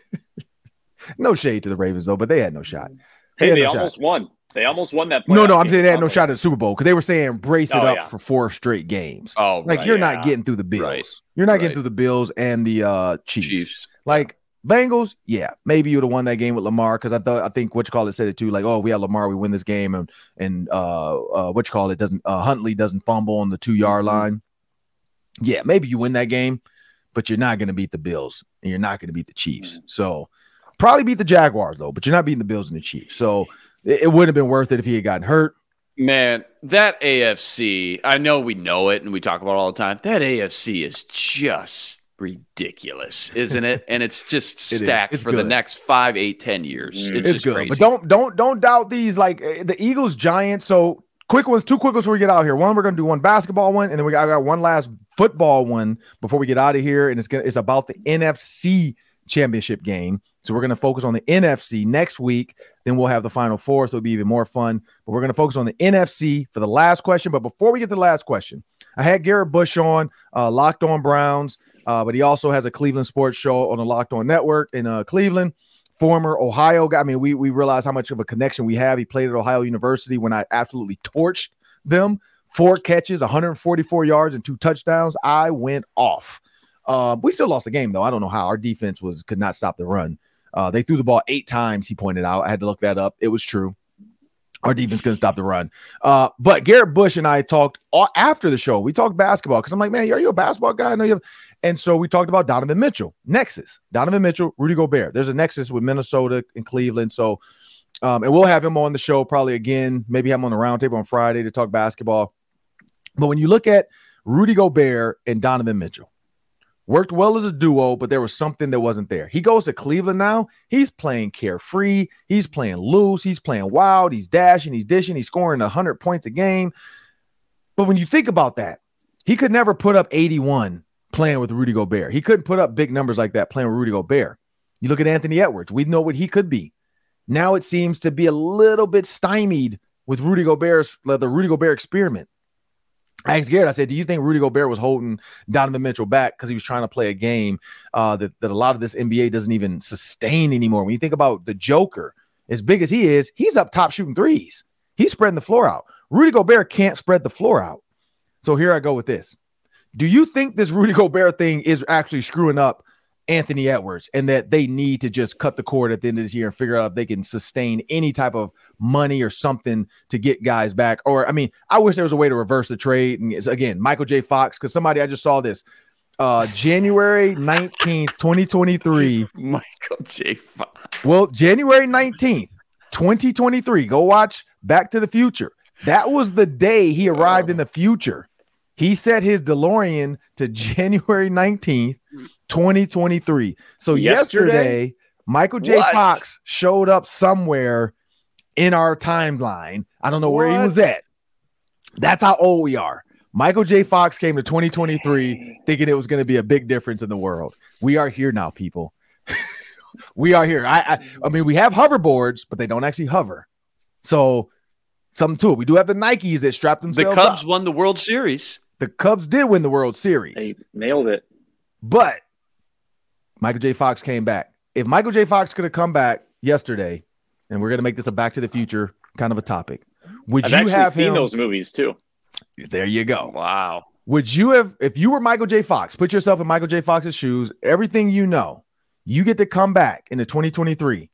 no shade to the Ravens though, but they had no shot. They hey, they no almost shot. won. They almost won that. No, no, I'm saying they had no shot at the Super Bowl because they were saying brace it oh, up yeah. for four straight games. Oh, like right, you're yeah. not getting through the Bills. Right. You're not right. getting through the Bills and the uh, Chiefs. Chiefs. Like Bengals, yeah, maybe you would have won that game with Lamar because I thought I think what you call it said it too. Like, oh, we had Lamar, we win this game, and and uh, uh what you call it doesn't uh, Huntley doesn't fumble on the two yard mm-hmm. line. Yeah, maybe you win that game, but you're not going to beat the Bills and you're not going to beat the Chiefs. Mm-hmm. So Probably beat the Jaguars though, but you're not beating the Bills and the Chiefs. So it, it wouldn't have been worth it if he had gotten hurt. Man, that AFC, I know we know it and we talk about it all the time. That AFC is just ridiculous, isn't it? and it's just stacked it for good. the next five, eight, ten years. Mm. It's, it's good, crazy. but don't don't don't doubt these. Like eh, the Eagles, Giants. So quick ones, two quick ones before we get out here. One, we're gonna do one basketball one, and then we got, I got one last football one before we get out of here, and it's gonna it's about the NFC championship game. So we're going to focus on the NFC next week. Then we'll have the final four. So it'll be even more fun. But we're going to focus on the NFC for the last question. But before we get to the last question, I had Garrett Bush on, uh, Locked On Browns, uh, but he also has a Cleveland sports show on the Locked On Network in uh, Cleveland. Former Ohio guy. I mean, we we realize how much of a connection we have. He played at Ohio University when I absolutely torched them. Four catches, 144 yards, and two touchdowns. I went off. Uh, we still lost the game though. I don't know how. Our defense was could not stop the run. Uh, they threw the ball eight times, he pointed out. I had to look that up. It was true. Our defense couldn't stop the run. Uh, but Garrett Bush and I talked all, after the show. We talked basketball because I'm like, man, are you a basketball guy? I know you have. And so we talked about Donovan Mitchell, Nexus, Donovan Mitchell, Rudy Gobert. There's a Nexus with Minnesota and Cleveland. So, um, and we'll have him on the show probably again, maybe have him on the roundtable on Friday to talk basketball. But when you look at Rudy Gobert and Donovan Mitchell, worked well as a duo, but there was something that wasn't there. He goes to Cleveland now. He's playing carefree. He's playing loose. He's playing wild. He's dashing. He's dishing. He's scoring 100 points a game. But when you think about that, he could never put up 81 playing with Rudy Gobert. He couldn't put up big numbers like that playing with Rudy Gobert. You look at Anthony Edwards. We know what he could be. Now it seems to be a little bit stymied with Rudy Gobert's the Rudy Gobert experiment. I asked Garrett, I said, Do you think Rudy Gobert was holding Donovan Mitchell back because he was trying to play a game uh, that, that a lot of this NBA doesn't even sustain anymore? When you think about the Joker, as big as he is, he's up top shooting threes. He's spreading the floor out. Rudy Gobert can't spread the floor out. So here I go with this. Do you think this Rudy Gobert thing is actually screwing up Anthony Edwards and that they need to just cut the cord at the end of this year and figure out if they can sustain any type of money or something to get guys back. Or, I mean, I wish there was a way to reverse the trade. And again, Michael J. Fox, because somebody I just saw this uh January 19th, 2023. Michael J. Fox. Well, January 19th, 2023. Go watch Back to the Future. That was the day he arrived oh. in the future. He set his DeLorean to January 19th, 2023. So yesterday, yesterday Michael J. What? Fox showed up somewhere in our timeline. I don't know what? where he was at. That's how old we are. Michael J. Fox came to 2023 thinking it was going to be a big difference in the world. We are here now, people. we are here. I, I, I mean, we have hoverboards, but they don't actually hover. So something to it. We do have the Nikes that strap themselves. The Cubs up. won the World Series. The Cubs did win the World Series. They nailed it. But Michael J. Fox came back. If Michael J. Fox could have come back yesterday, and we're gonna make this a Back to the Future kind of a topic, would I've you have seen him, those movies too? There you go. Wow. Would you have, if you were Michael J. Fox, put yourself in Michael J. Fox's shoes, everything you know, you get to come back into 2023.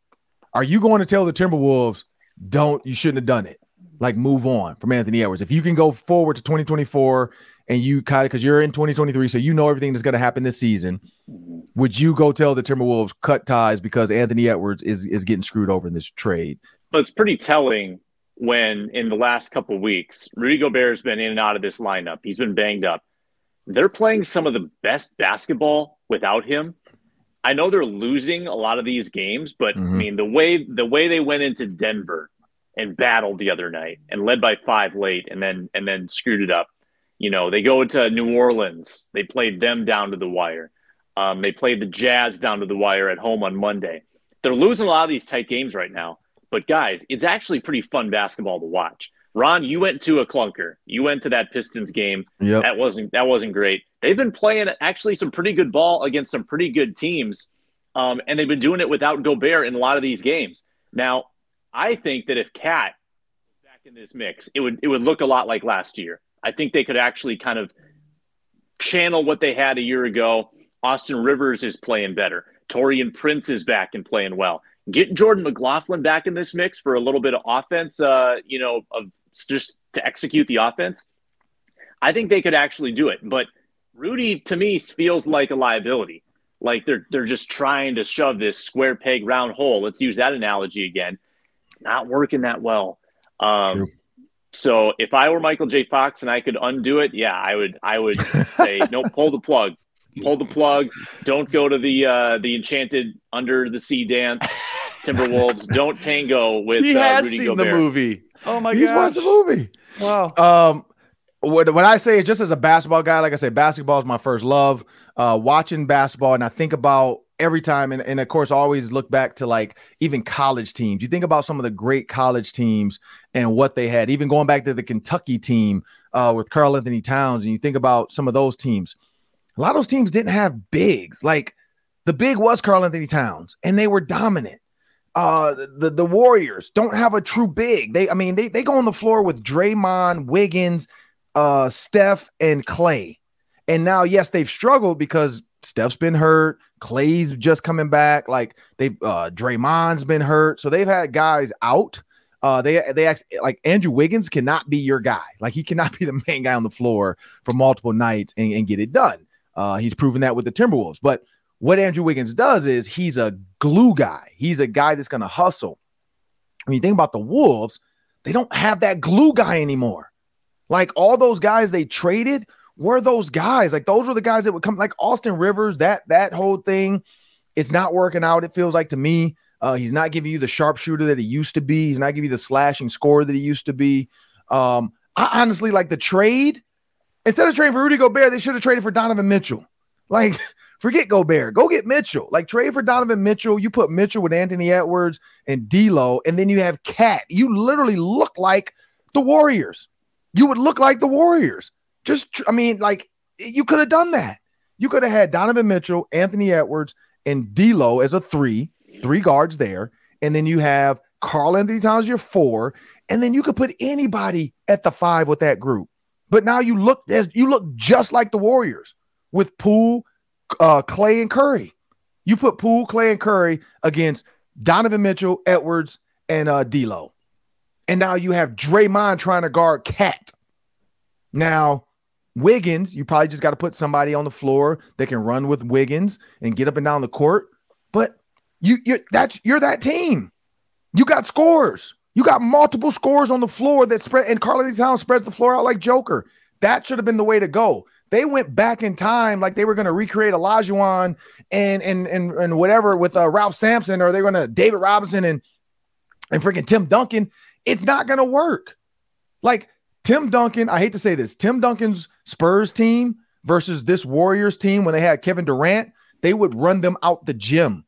Are you going to tell the Timberwolves, don't, you shouldn't have done it? like move on from Anthony Edwards. If you can go forward to 2024 and you kind of because you're in 2023, so you know everything that's going to happen this season, would you go tell the Timberwolves cut ties because Anthony Edwards is is getting screwed over in this trade? But it's pretty telling when in the last couple weeks, Rudy Gobert's been in and out of this lineup. He's been banged up. They're playing some of the best basketball without him. I know they're losing a lot of these games, but mm-hmm. I mean the way the way they went into Denver and battled the other night and led by five late and then and then screwed it up. You know, they go to New Orleans, they played them down to the wire. Um, they played the Jazz down to the wire at home on Monday. They're losing a lot of these tight games right now. But guys, it's actually pretty fun basketball to watch. Ron, you went to a clunker. You went to that Pistons game. Yep. That wasn't that wasn't great. They've been playing actually some pretty good ball against some pretty good teams, um, and they've been doing it without Gobert in a lot of these games. Now, I think that if Cat back in this mix, it would it would look a lot like last year. I think they could actually kind of channel what they had a year ago. Austin Rivers is playing better. Taurean Prince is back and playing well get Jordan McLaughlin back in this mix for a little bit of offense, uh, you know, of just to execute the offense, I think they could actually do it. But Rudy, to me, feels like a liability. Like they're they're just trying to shove this square peg round hole. Let's use that analogy again. It's not working that well. Um, so if I were Michael J. Fox and I could undo it, yeah, I would. I would say no, pull the plug, pull the plug. Don't go to the uh, the enchanted under the sea dance. Timberwolves don't tango with he uh, has Rudy seen Gobert. the movie. Oh my god, he's gosh. watched the movie. Wow. Um, when, when I say just as a basketball guy, like I say, basketball is my first love. Uh, watching basketball, and I think about every time, and, and of course, always look back to like even college teams. You think about some of the great college teams and what they had, even going back to the Kentucky team uh, with Karl-Anthony Towns, and you think about some of those teams. A lot of those teams didn't have bigs. Like the big was Karl-Anthony Towns, and they were dominant uh the the Warriors don't have a true big. They I mean they they go on the floor with Draymond, Wiggins, uh Steph and Klay And now yes, they've struggled because Steph's been hurt, Klay's just coming back, like they've uh Draymond's been hurt. So they've had guys out. Uh they they act, like Andrew Wiggins cannot be your guy. Like he cannot be the main guy on the floor for multiple nights and, and get it done. Uh he's proven that with the Timberwolves. But what Andrew Wiggins does is he's a glue guy. He's a guy that's to hustle. When you think about the Wolves, they don't have that glue guy anymore. Like all those guys they traded were those guys. Like those were the guys that would come, like Austin Rivers. That that whole thing, it's not working out. It feels like to me, uh, he's not giving you the sharpshooter that he used to be. He's not giving you the slashing score that he used to be. Um, I honestly like the trade. Instead of trading for Rudy Gobert, they should have traded for Donovan Mitchell. Like Forget Gobert. Go get Mitchell. Like trade for Donovan Mitchell. You put Mitchell with Anthony Edwards and D'Lo, and then you have Cat. You literally look like the Warriors. You would look like the Warriors. Just, I mean, like you could have done that. You could have had Donovan Mitchell, Anthony Edwards, and D'Lo as a three, three guards there, and then you have Karl-Anthony Towns your four, and then you could put anybody at the five with that group. But now you look as you look just like the Warriors with Poole uh, Klay and Curry. You put Poole, Klay, and Curry against Donovan Mitchell, Edwards, and uh, D'Lo, and now you have Draymond trying to guard Cat. Now, Wiggins, you probably just got to put somebody on the floor that can run with Wiggins and get up and down the court. But you, you that's you're that team. You got scores. You got multiple scores on the floor that spread, and Carly Town spreads the floor out like Joker. That should have been the way to go. They went back in time like they were going to recreate Olajuwon and and and and whatever with uh, Ralph Sampson or they're going to David Robinson and and freaking Tim Duncan. It's not going to work. Like Tim Duncan, I hate to say this, Tim Duncan's Spurs team versus this Warriors team when they had Kevin Durant, they would run them out the gym.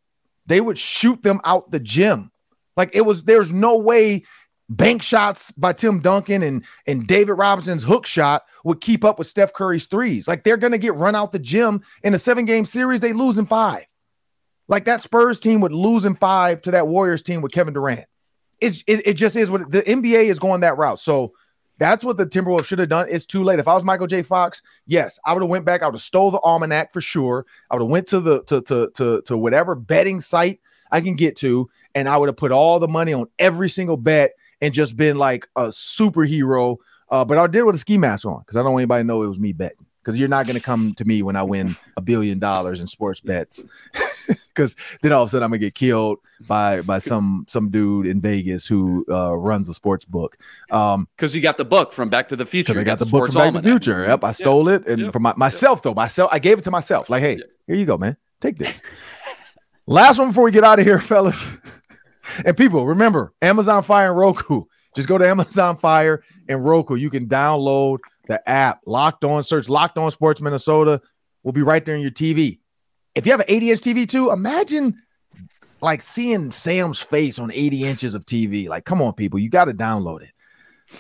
They would shoot them out the gym. Like it was, there's no way bank shots by Tim Duncan and and David Robinson's hook shot would keep up with Steph Curry's threes. Like they're going to get run out the gym in a seven game series. They lose in five. Like that Spurs team would lose in five to that Warriors team with Kevin Durant. It's, it, it just is what the NBA is going that route. So that's what the Timberwolves should have done. It's too late. If I was Michael J. Fox, yes, I would have went back. I would have stole the almanac for sure. I would have went to the to to to to whatever betting site I can get to, and I would have put all the money on every single bet and just been like a superhero. Uh, but I did with a ski mask on because I don't want anybody to know it was me betting. Because you're not going to come to me when I win a billion dollars in sports bets, because then all of a sudden I'm gonna get killed by by some some dude in Vegas who uh, runs a sports book. Um, because you got the book from Back to the Future. I got, the, the book from Back to the Future. Yep, I stole it, and yep. for my, myself yep. though, myself, I gave it to myself. Like, hey, yep. here you go, man, take this. Last one before we get out of here, fellas. and people, remember Amazon Fire and Roku. Just go to Amazon Fire and Roku. You can download the app. Locked on, search Locked On Sports Minnesota. We'll be right there in your TV. If you have an 80 inch TV too, imagine like seeing Sam's face on 80 inches of TV. Like, come on, people, you got to download it.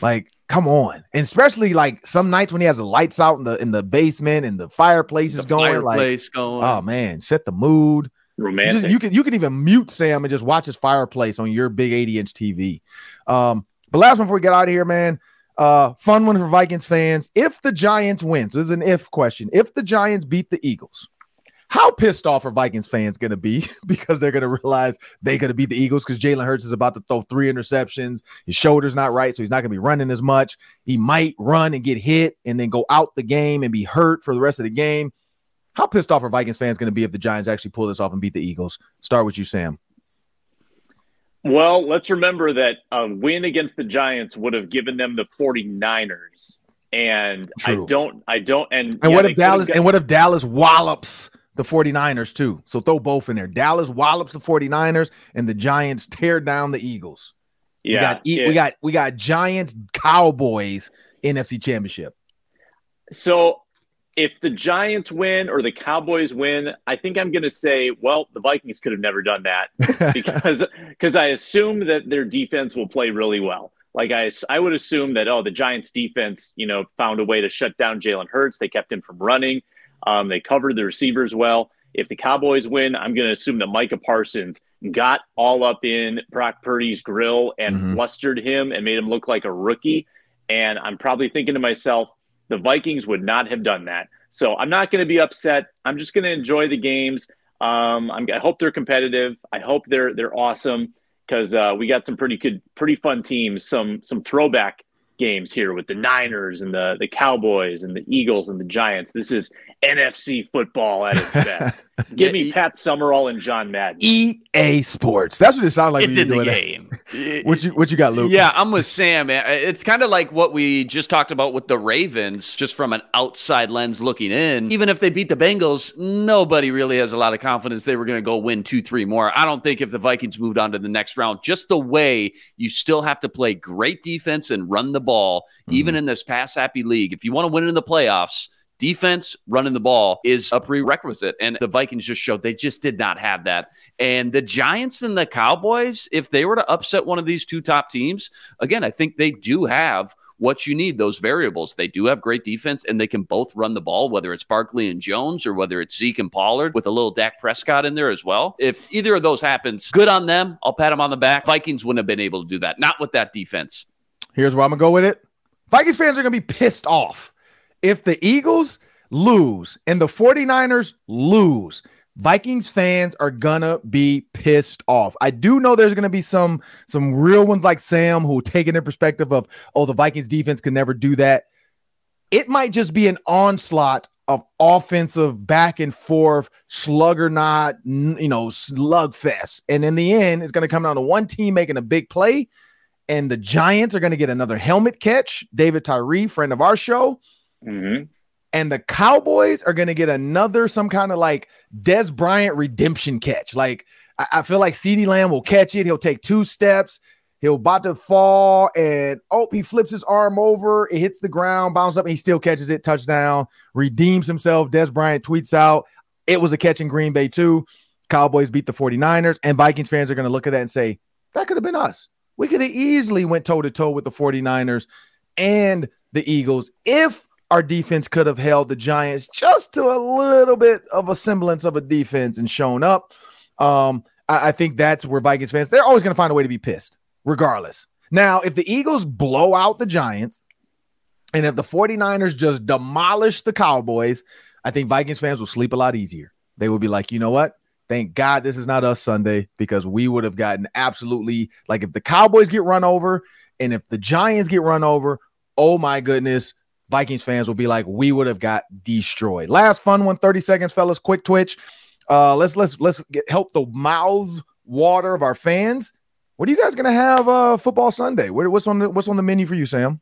Like, come on, and especially like some nights when he has the lights out in the in the basement and the fireplace is going. Fireplace like, going. oh man, set the mood. Romantic. You, just, you, can you can even mute Sam and just watch his fireplace on your big 80 inch TV. Um, but last one before we get out of here, man. Uh, fun one for Vikings fans. If the Giants wins, this is an if question. If the Giants beat the Eagles, how pissed off are Vikings fans going to be because they're going to realize they're going to beat the Eagles because Jalen Hurts is about to throw three interceptions. His shoulder's not right, so he's not going to be running as much. He might run and get hit and then go out the game and be hurt for the rest of the game. How pissed off are Vikings fans going to be if the Giants actually pull this off and beat the Eagles? Start with you, Sam. Well, let's remember that a win against the Giants would have given them the 49ers. And True. I don't, I don't, and, and yeah, what if Dallas, got, and what if Dallas wallops the 49ers too? So throw both in there. Dallas wallops the 49ers and the Giants tear down the Eagles. Yeah. We got, it, we got, we got Giants, Cowboys, NFC Championship. So if the Giants win or the Cowboys win, I think I'm going to say, well, the Vikings could have never done that because because I assume that their defense will play really well. Like I, I would assume that oh, the Giants defense, you know, found a way to shut down Jalen Hurts. They kept him from running. Um, they covered the receivers well. If the Cowboys win, I'm going to assume that Micah Parsons got all up in Brock Purdy's grill and mm-hmm. flustered him and made him look like a rookie. And I'm probably thinking to myself, the Vikings would not have done that. So I'm not going to be upset. I'm just going to enjoy the games. Um, i hope they're competitive. I hope they're they're awesome because uh, we got some pretty good, pretty fun teams. Some some throwback games here with the Niners and the the Cowboys and the Eagles and the Giants. This is NFC football at its best. Give yeah, me e- Pat Summerall and John Madden. EA Sports. That's what it sounded like. It's in the game. what you what you got, Luke? Yeah, I'm with Sam. It's kind of like what we just talked about with the Ravens, just from an outside lens looking in. Even if they beat the Bengals, nobody really has a lot of confidence they were going to go win two, three more. I don't think if the Vikings moved on to the next round, just the way you still have to play great defense and run the ball, mm-hmm. even in this pass happy league. If you want to win in the playoffs defense running the ball is a prerequisite. And the Vikings just showed they just did not have that. And the Giants and the Cowboys, if they were to upset one of these two top teams, again, I think they do have what you need, those variables. They do have great defense and they can both run the ball, whether it's Barkley and Jones or whether it's Zeke and Pollard with a little Dak Prescott in there as well. If either of those happens, good on them. I'll pat them on the back. Vikings wouldn't have been able to do that, not with that defense. Here's where I'm to go with it. Vikings fans are to be pissed off if the Eagles lose and the 49ers lose, Vikings fans are gonna be pissed off. I do know there's gonna be some some real ones like Sam who take it in perspective of oh the Vikings defense can never do that. It might just be an onslaught of offensive back and forth slugger not you know slugfest, and in the end, it's gonna come down to one team making a big play, and the Giants are gonna get another helmet catch. David Tyree, friend of our show Mm-hmm. And the Cowboys are going to get another, some kind of like Dez Bryant redemption catch. Like, I, I feel like CeeDee Lamb will catch it. He'll take two steps. He'll about to fall, and oh, he flips his arm over. It hits the ground, bounces up, and he still catches it. Touchdown, redeems himself. Dez Bryant tweets out, It was a catch in Green Bay, too. Cowboys beat the 49ers, and Vikings fans are going to look at that and say, That could have been us. We could have easily went toe to toe with the 49ers and the Eagles if our defense could have held the Giants just to a little bit of a semblance of a defense and shown up. Um, I, I think that's where Vikings fans, they're always going to find a way to be pissed, regardless. Now, if the Eagles blow out the Giants and if the 49ers just demolish the Cowboys, I think Vikings fans will sleep a lot easier. They will be like, you know what? Thank God this is not us Sunday because we would have gotten absolutely like if the Cowboys get run over and if the Giants get run over, oh my goodness, Vikings fans will be like, we would have got destroyed. Last fun one, 30 seconds, fellas. Quick twitch. Uh, let's let's let's get, help the mouths water of our fans. What are you guys gonna have uh football Sunday? What, what's on the what's on the menu for you, Sam?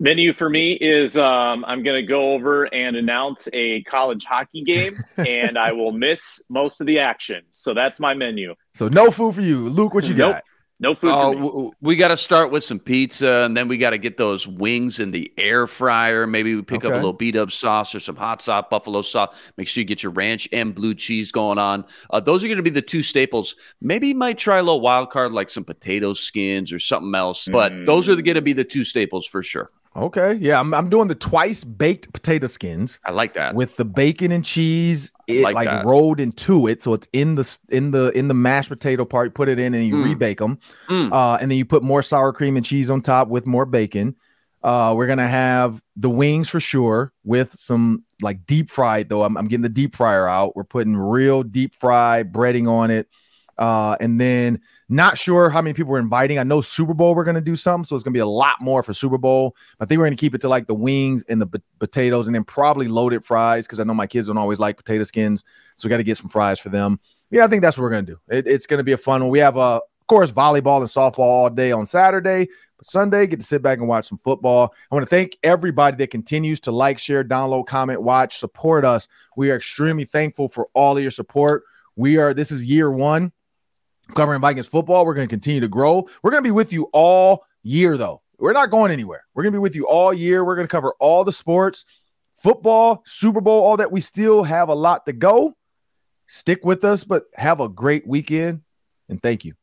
Menu for me is um, I'm going to go over and announce a college hockey game, and I will miss most of the action. So that's my menu. So no food for you, Luke. What you nope. got? No food. Oh, we got to start with some pizza, and then we got to get those wings in the air fryer. Maybe we pick okay. up a little beat up sauce or some hot sauce, buffalo sauce. Make sure you get your ranch and blue cheese going on. Uh, those are going to be the two staples. Maybe you might try a little wild card like some potato skins or something else, but mm. those are going to be the two staples for sure. Okay. Yeah, I'm, I'm doing the twice baked potato skins. I like that. With the bacon and cheese it like, like rolled into it. So it's in the in the in the mashed potato part, put it in and you mm. rebake them. Mm. Uh, and then you put more sour cream and cheese on top with more bacon. Uh, we're gonna have the wings for sure with some like deep fried though. I'm, I'm getting the deep fryer out. We're putting real deep fried breading on it. Uh, and then not sure how many people we're inviting. I know Super Bowl we're to do something, so it's to be a lot more for Super Bowl. I think we're to keep it to like the wings and the b- potatoes, and then probably loaded fries because I know my kids don't always like potato skins, so we got to get some fries for them. Yeah, I think that's what we're to do. It, it's to be a fun one. We have, uh, of course, volleyball and softball all day on Saturday. But Sunday, get to sit back and watch some football. I want to thank everybody that continues to like, share, download, comment, watch, support us. We are extremely thankful for all of your support. We are, this is year one covering Vikings football. We're going to continue to grow. We're going to be with you all year, though. We're not going anywhere. We're going to be with you all year. We're going to cover all the sports, football, Super Bowl, all that. We still have a lot to go. Stick with us, but have a great weekend and thank you.